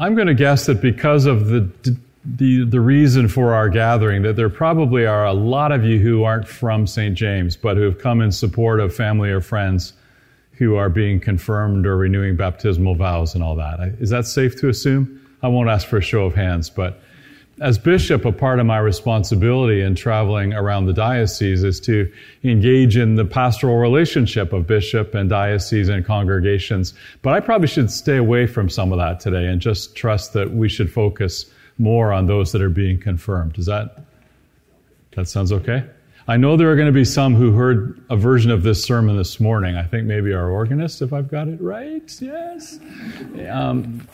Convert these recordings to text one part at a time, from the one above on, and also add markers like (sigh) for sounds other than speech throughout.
I'm going to guess that because of the, the, the reason for our gathering, that there probably are a lot of you who aren't from St. James, but who have come in support of family or friends who are being confirmed or renewing baptismal vows and all that. Is that safe to assume? I won't ask for a show of hands, but as bishop, a part of my responsibility in traveling around the diocese is to engage in the pastoral relationship of bishop and diocese and congregations. But I probably should stay away from some of that today and just trust that we should focus more on those that are being confirmed. Does that, that sounds okay? I know there are going to be some who heard a version of this sermon this morning. I think maybe our organist, if I've got it right. Yes. Um,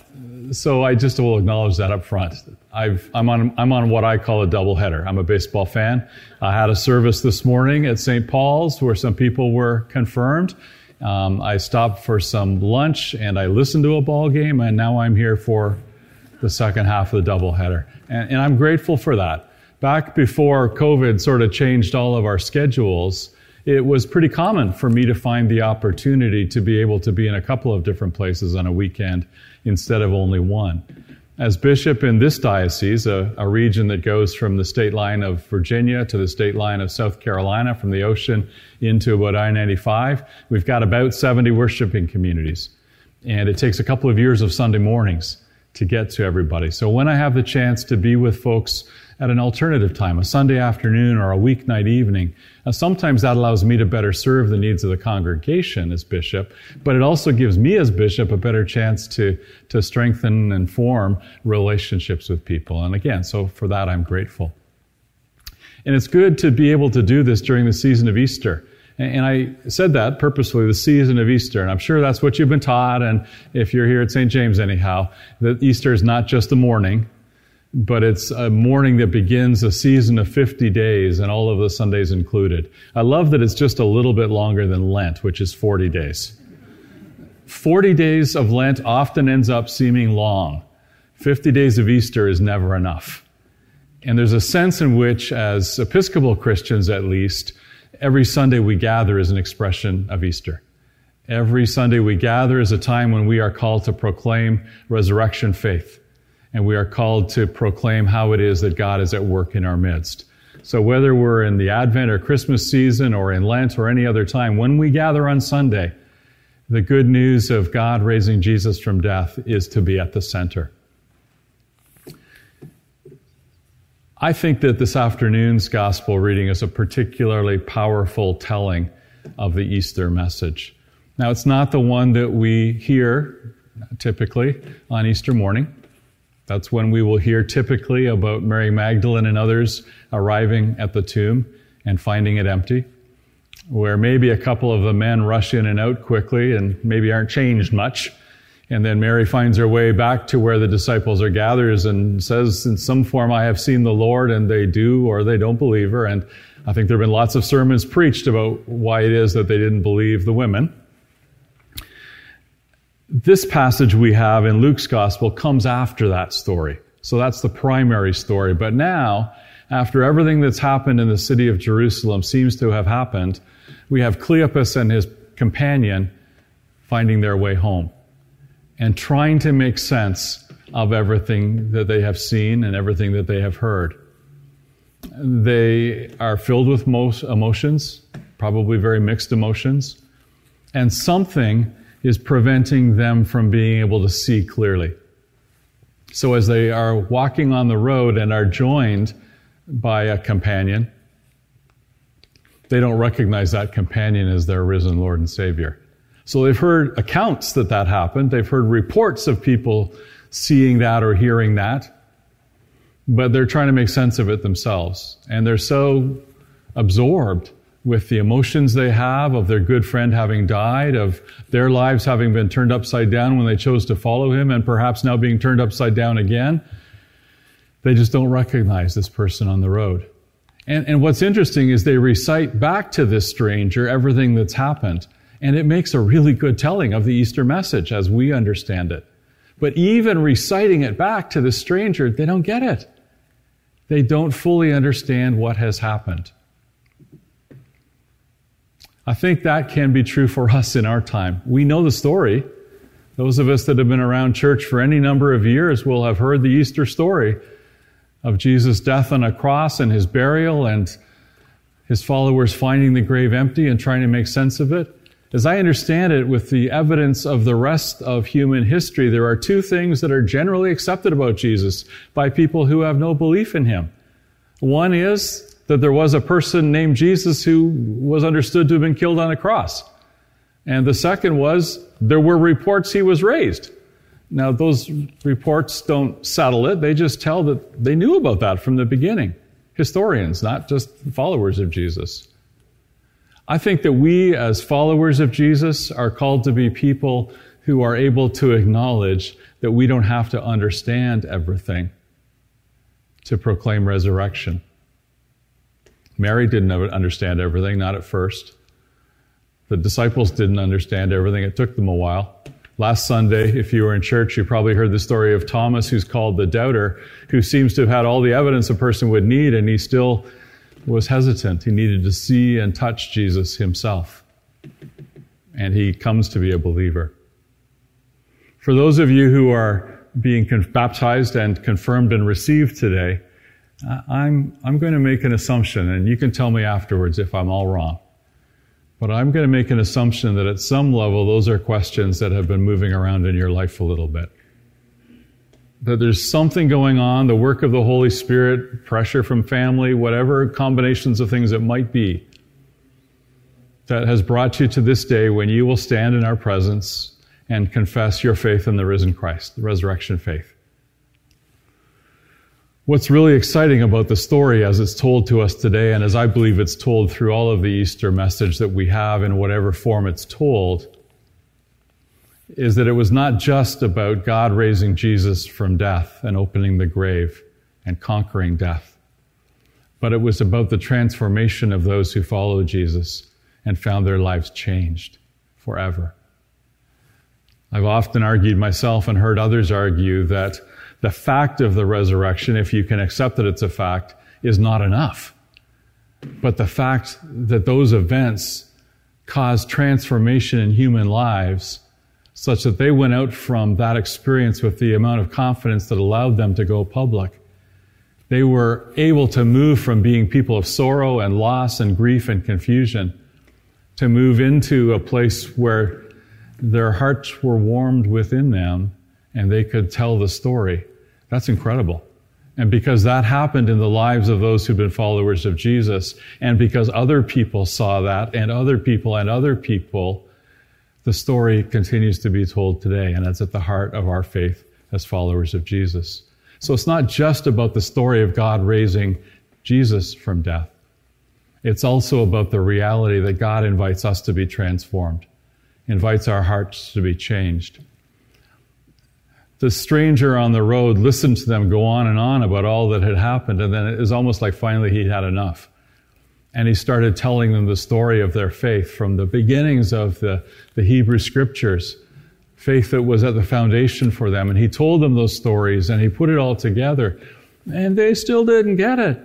so I just will acknowledge that up front. i am on, I'm on what I call a double header. I'm a baseball fan. I had a service this morning at St. Paul's where some people were confirmed. Um, I stopped for some lunch and I listened to a ball game, and now I'm here for the second half of the double header. And, and I'm grateful for that. Back before COVID sort of changed all of our schedules, it was pretty common for me to find the opportunity to be able to be in a couple of different places on a weekend instead of only one. As bishop in this diocese, a, a, region that goes from the state line of Virginia to the state line of South Carolina, from the ocean into about I 95, we've got about 70 worshiping communities. And it takes a couple of years of Sunday mornings to get to everybody. So when I have the chance to be with folks at an alternative time, a Sunday afternoon or a weeknight evening. Now, sometimes that allows me to better serve the needs of the congregation as bishop, but it also gives me as bishop a better chance to, to strengthen and form relationships with people. And again, so for that, I'm grateful. And it's good to be able to do this during the season of Easter. And I said that purposefully, the season of Easter. And I'm sure that's what you've been taught. And if you're here at St. James anyhow, that Easter is not just the morning, but it's a morning that begins a season of 50 days and all of the Sundays included. I love that it's just a little bit longer than Lent, which is 40 days. 40 days of Lent often ends up seeming long. 50 days of Easter is never enough. And there's a sense in which, as Episcopal Christians at least, every Sunday we gather is an expression of Easter. Every Sunday we gather is a time when we are called to proclaim resurrection faith and we are called to proclaim how it is that God is at work in our midst. So whether we're in the Advent or Christmas season or in Lent or any other time, when we gather on Sunday, the good news of God raising Jesus from death is to be at the center. I think that this afternoon's gospel reading is a particularly powerful telling of the Easter message. Now, it's not the one that we hear typically on Easter morning. That's when we will hear typically about Mary Magdalene and others arriving at the tomb and finding it empty, where maybe a couple of the men rush in and out quickly and maybe aren't changed much. And then Mary finds her way back to where the disciples are gathered and says, in some form, I have seen the Lord, and they do or they don't believe her. And I think there have been lots of sermons preached about why it is that they didn't believe the women. This passage we have in Luke's gospel comes after that story. So that's the primary story. But now, after everything that's happened in the city of Jerusalem seems to have happened, we have Cleopas and his companion finding their way home and trying to make sense of everything that they have seen and everything that they have heard. They are filled with most emotions, probably very mixed emotions, and something is preventing them from being able to see clearly. So as they are walking on the road and are joined by a companion, they don't recognize that companion as their risen Lord and Savior. So they've heard accounts that that happened. They've heard reports of people seeing that or hearing that, but they're trying to make sense of it themselves. And they're so absorbed with the emotions they have of their good friend having died, of their lives having been turned upside down when they chose to follow him, and perhaps now being turned upside down again. They just don't recognize this person on the road. And, and what's interesting is they recite back to this stranger everything that's happened. And it makes a really good telling of the Easter message as we understand it. But even reciting it back to the stranger, they don't get it. They don't fully understand what has happened. I think that can be true for us in our time. We know the story. Those of us that have been around church for any number of years will have heard the Easter story of Jesus' death on a cross and his burial and his followers finding the grave empty and trying to make sense of it. As I understand it, with the evidence of the rest of human history, there are two things that are generally accepted about Jesus by people who have no belief in him. One is that there was a person named Jesus who was understood to have been killed on a cross. And the second was there were reports he was raised. Now, those reports don't settle it. They just tell that they knew about that from the beginning. Historians, not just followers of Jesus. I think that we, as followers of Jesus, are called to be people who are able to acknowledge that we don't have to understand everything to proclaim resurrection. Mary didn't understand everything, not at first. The disciples didn't understand everything. It took them a while. Last Sunday, if you were in church, you probably heard the story of Thomas, who's called the doubter, who seems to have had all the evidence a person would need, and he still was hesitant. He needed to see and touch Jesus himself. And he comes to be a believer. For those of you who are being baptized and confirmed and received today, uh, I'm, I'm going to make an assumption, and you can tell me afterwards if I'm all wrong. But I'm going to make an assumption that at some level, those are questions that have been moving around in your life a little bit. That there's something going on, the work of the Holy Spirit, pressure from family, whatever combinations of things it might be, that has brought you to this day when you will stand in our presence and confess your faith in the risen Christ, the resurrection faith. What's really exciting about the story as it's told to us today, and as I believe it's told through all of the Easter message that we have in whatever form it's told, is that it was not just about God raising Jesus from death and opening the grave and conquering death, but it was about the transformation of those who followed Jesus and found their lives changed forever. I've often argued myself and heard others argue that the fact of the resurrection, if you can accept that it's a fact, is not enough. But the fact that those events caused transformation in human lives such that they went out from that experience with the amount of confidence that allowed them to go public. They were able to move from being people of sorrow and loss and grief and confusion to move into a place where their hearts were warmed within them and they could tell the story. That's incredible. And because that happened in the lives of those who've been followers of Jesus, and because other people saw that, and other people and other people, the story continues to be told today. And that's at the heart of our faith as followers of Jesus. So it's not just about the story of God raising Jesus from death. It's also about the reality that God invites us to be transformed, invites our hearts to be changed the stranger on the road listened to them go on and on about all that had happened, and then it was almost like finally he had enough. And he started telling them the story of their faith from the beginnings of the, the Hebrew scriptures, faith that was at the foundation for them. And he told them those stories and he put it all together. And they still didn't get it.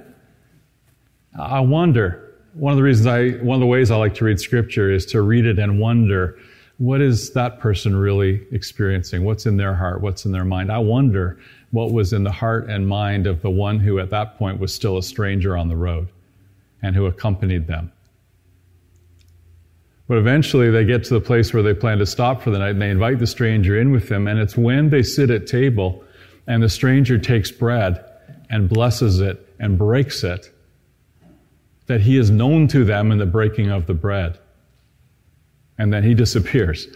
I wonder. One of the reasons I, one of the ways I like to read scripture is to read it and wonder what is that person really experiencing? What's in their heart? What's in their mind? I wonder what was in the heart and mind of the one who at that point was still a stranger on the road and who accompanied them. But eventually they get to the place where they plan to stop for the night and they invite the stranger in with them. And it's when they sit at table and the stranger takes bread and blesses it and breaks it that he is known to them in the breaking of the bread and then he disappears.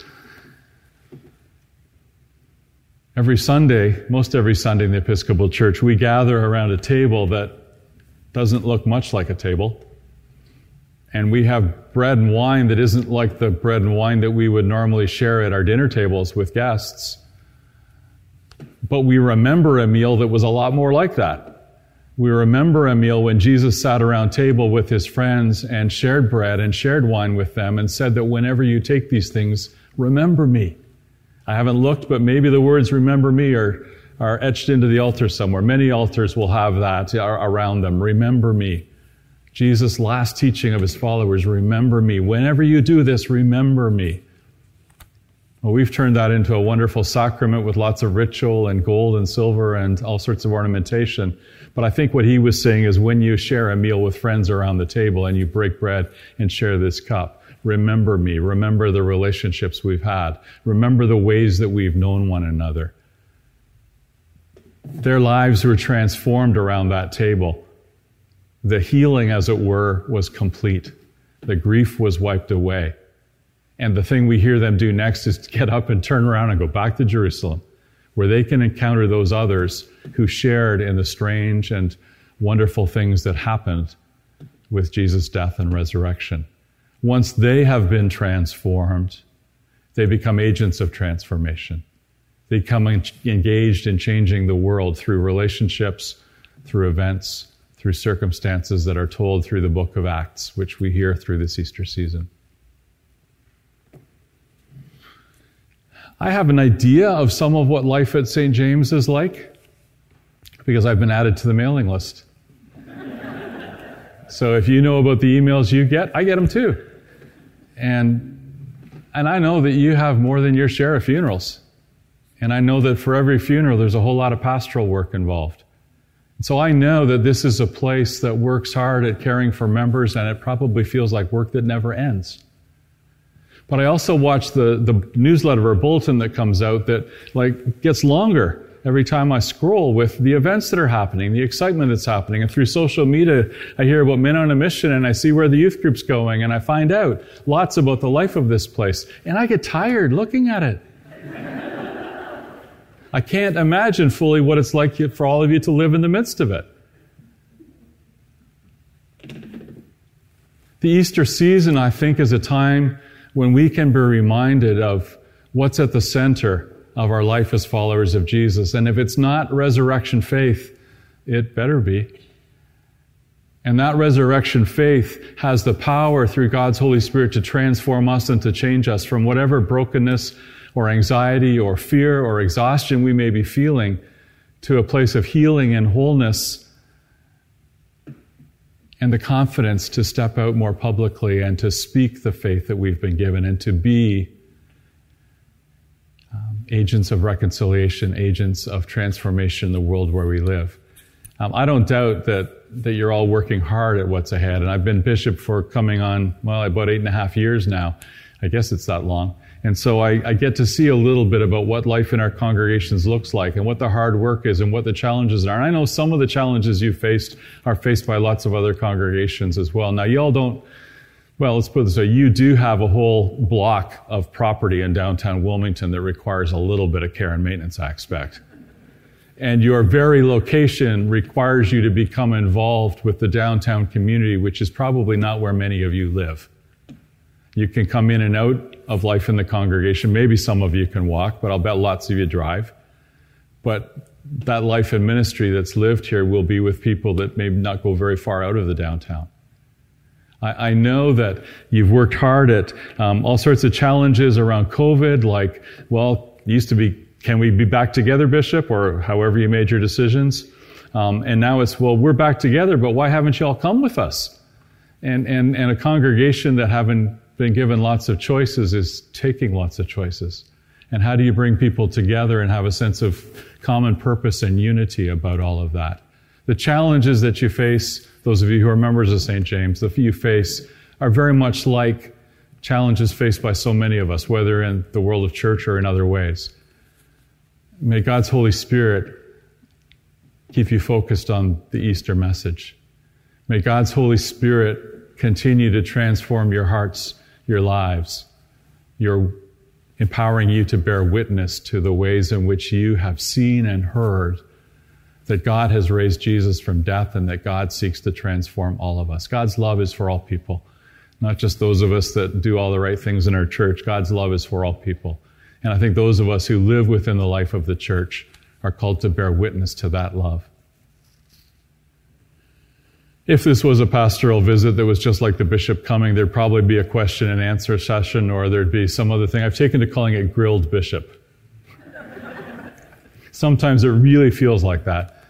Every Sunday, most every Sunday in the Episcopal Church, we gather around a table that doesn't look much like a table. And we have bread and wine that isn't like the bread and wine that we would normally share at our dinner tables with guests. But we remember a meal that was a lot more like that. We remember a meal when Jesus sat around table with his friends and shared bread and shared wine with them and said that whenever you take these things, remember me. I haven't looked, but maybe the words remember me are, are etched into the altar somewhere. Many altars will have that around them. Remember me. Jesus' last teaching of his followers, remember me. Whenever you do this, remember me. Well, we've turned that into a wonderful sacrament with lots of ritual and gold and silver and all sorts of ornamentation. But I think what he was saying is when you share a meal with friends around the table and you break bread and share this cup, remember me. Remember the relationships we've had. Remember the ways that we've known one another. Their lives were transformed around that table. The healing, as it were, was complete. The grief was wiped away. And the thing we hear them do next is (laughs) get up and turn around and go back to Jerusalem, where they can encounter those others who shared in the strange and wonderful things that happened with Jesus' death and resurrection. Once they have been transformed, they become agents of transformation. They become engaged in changing the world through relationships, through events, through circumstances that are told through the book of Acts, which we hear through this Easter season. I have an idea of some of what life at St. James is like because I've been added to the mailing list. (laughs) so if you know about the emails you get, I get them too. And, and I know that you have more than your share of funerals. And I know that for every funeral, there's a whole lot of pastoral work involved. So I know that this is a place that works hard at caring for members, and it probably feels like work that never ends. But I also watch the, the newsletter or bulletin that comes out that like gets longer every time I scroll with the events that are happening, the excitement that's happening. And through social media, I hear about Men on a Mission and I see where the youth group's going and I find out lots about the life of this place. And I get tired looking at it. I can't imagine fully what it's like for all of you to live in the midst of it. The Easter season, I think, is a time when we can be reminded of what's at the center of our life as followers of Jesus. And if it's not resurrection faith, it better be. And that resurrection faith has the power through God's Holy Spirit to transform us and to change us from whatever brokenness or anxiety or fear or exhaustion we may be feeling to a place of healing and wholeness and the confidence to step out more publicly and to speak the faith that we've been given and to be um, agents of reconciliation, agents of transformation in the world where we live. Um, I don't doubt that, that you're all working hard at what's ahead. And I've been bishop for coming on, well, about eight and a half years now. I guess it's that long. And so I, I, get to see a little bit about what life in our congregations looks like and what the hard work is and what the challenges are. And I know some of the challenges you faced are faced by lots of other congregations as well. Now, y'all don't, well, let's put it this way. You do have a whole block of property in downtown Wilmington that requires a little bit of care and maintenance, I expect. And your very location requires you to become involved with the downtown community, which is probably not where many of you live. You can come in and out of life in the congregation. Maybe some of you can walk, but I'll bet lots of you drive. But that life in ministry that's lived here will be with people that may not go very far out of the downtown. I, I know that you've worked hard at um, all sorts of challenges around COVID, like, well, used to be, can we be back together, Bishop, or however you made your decisions? Um, and now it's, well, we're back together, but why haven't you all come with us? And, and, and a congregation that haven't been given lots of choices is taking lots of choices. And how do you bring people together and have a sense of common purpose and unity about all of that? The challenges that you face, those of you who are members of St. James, the you face are very much like challenges faced by so many of us, whether in the world of church or in other ways. May God's Holy Spirit keep you focused on the Easter message. May God's Holy Spirit continue to transform your hearts your lives. You're empowering you to bear witness to the ways in which you have seen and heard that God has raised Jesus from death and that God seeks to transform all of us. God's love is for all people, not just those of us that do all the right things in our church. God's love is for all people. And I think those of us who live within the life of the church are called to bear witness to that love. If this was a pastoral visit that was just like the bishop coming, there'd probably be a question and answer session or there'd be some other thing. I've taken to calling it grilled bishop. Sometimes it really feels like that.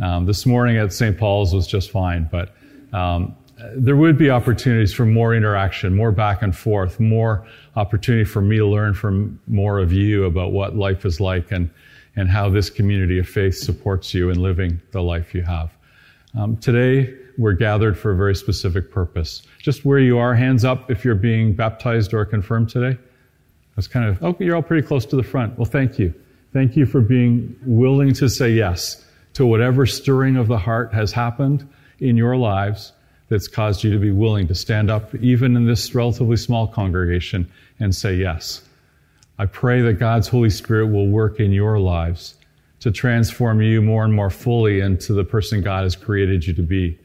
Um, this morning at St. Paul's was just fine, but um, there would be opportunities for more interaction, more back and forth, more opportunity for me to learn from more of you about what life is like and, and how this community of faith supports you in living the life you have. Um, today, we're gathered for a very specific purpose. Just where you are, hands up if you're being baptized or confirmed today. That's kind of, oh, you're all pretty close to the front. Well, thank you. Thank you for being willing to say yes to whatever stirring of the heart has happened in your lives that's caused you to be willing to stand up, even in this relatively small congregation, and say yes. I pray that God's Holy Spirit will work in your lives to transform you more and more fully into the person God has created you to be.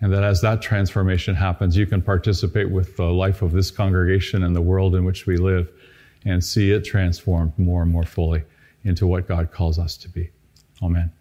And that as that transformation happens, you can participate with the life of this congregation and the world in which we live and see it transformed more and more fully into what God calls us to be. Amen.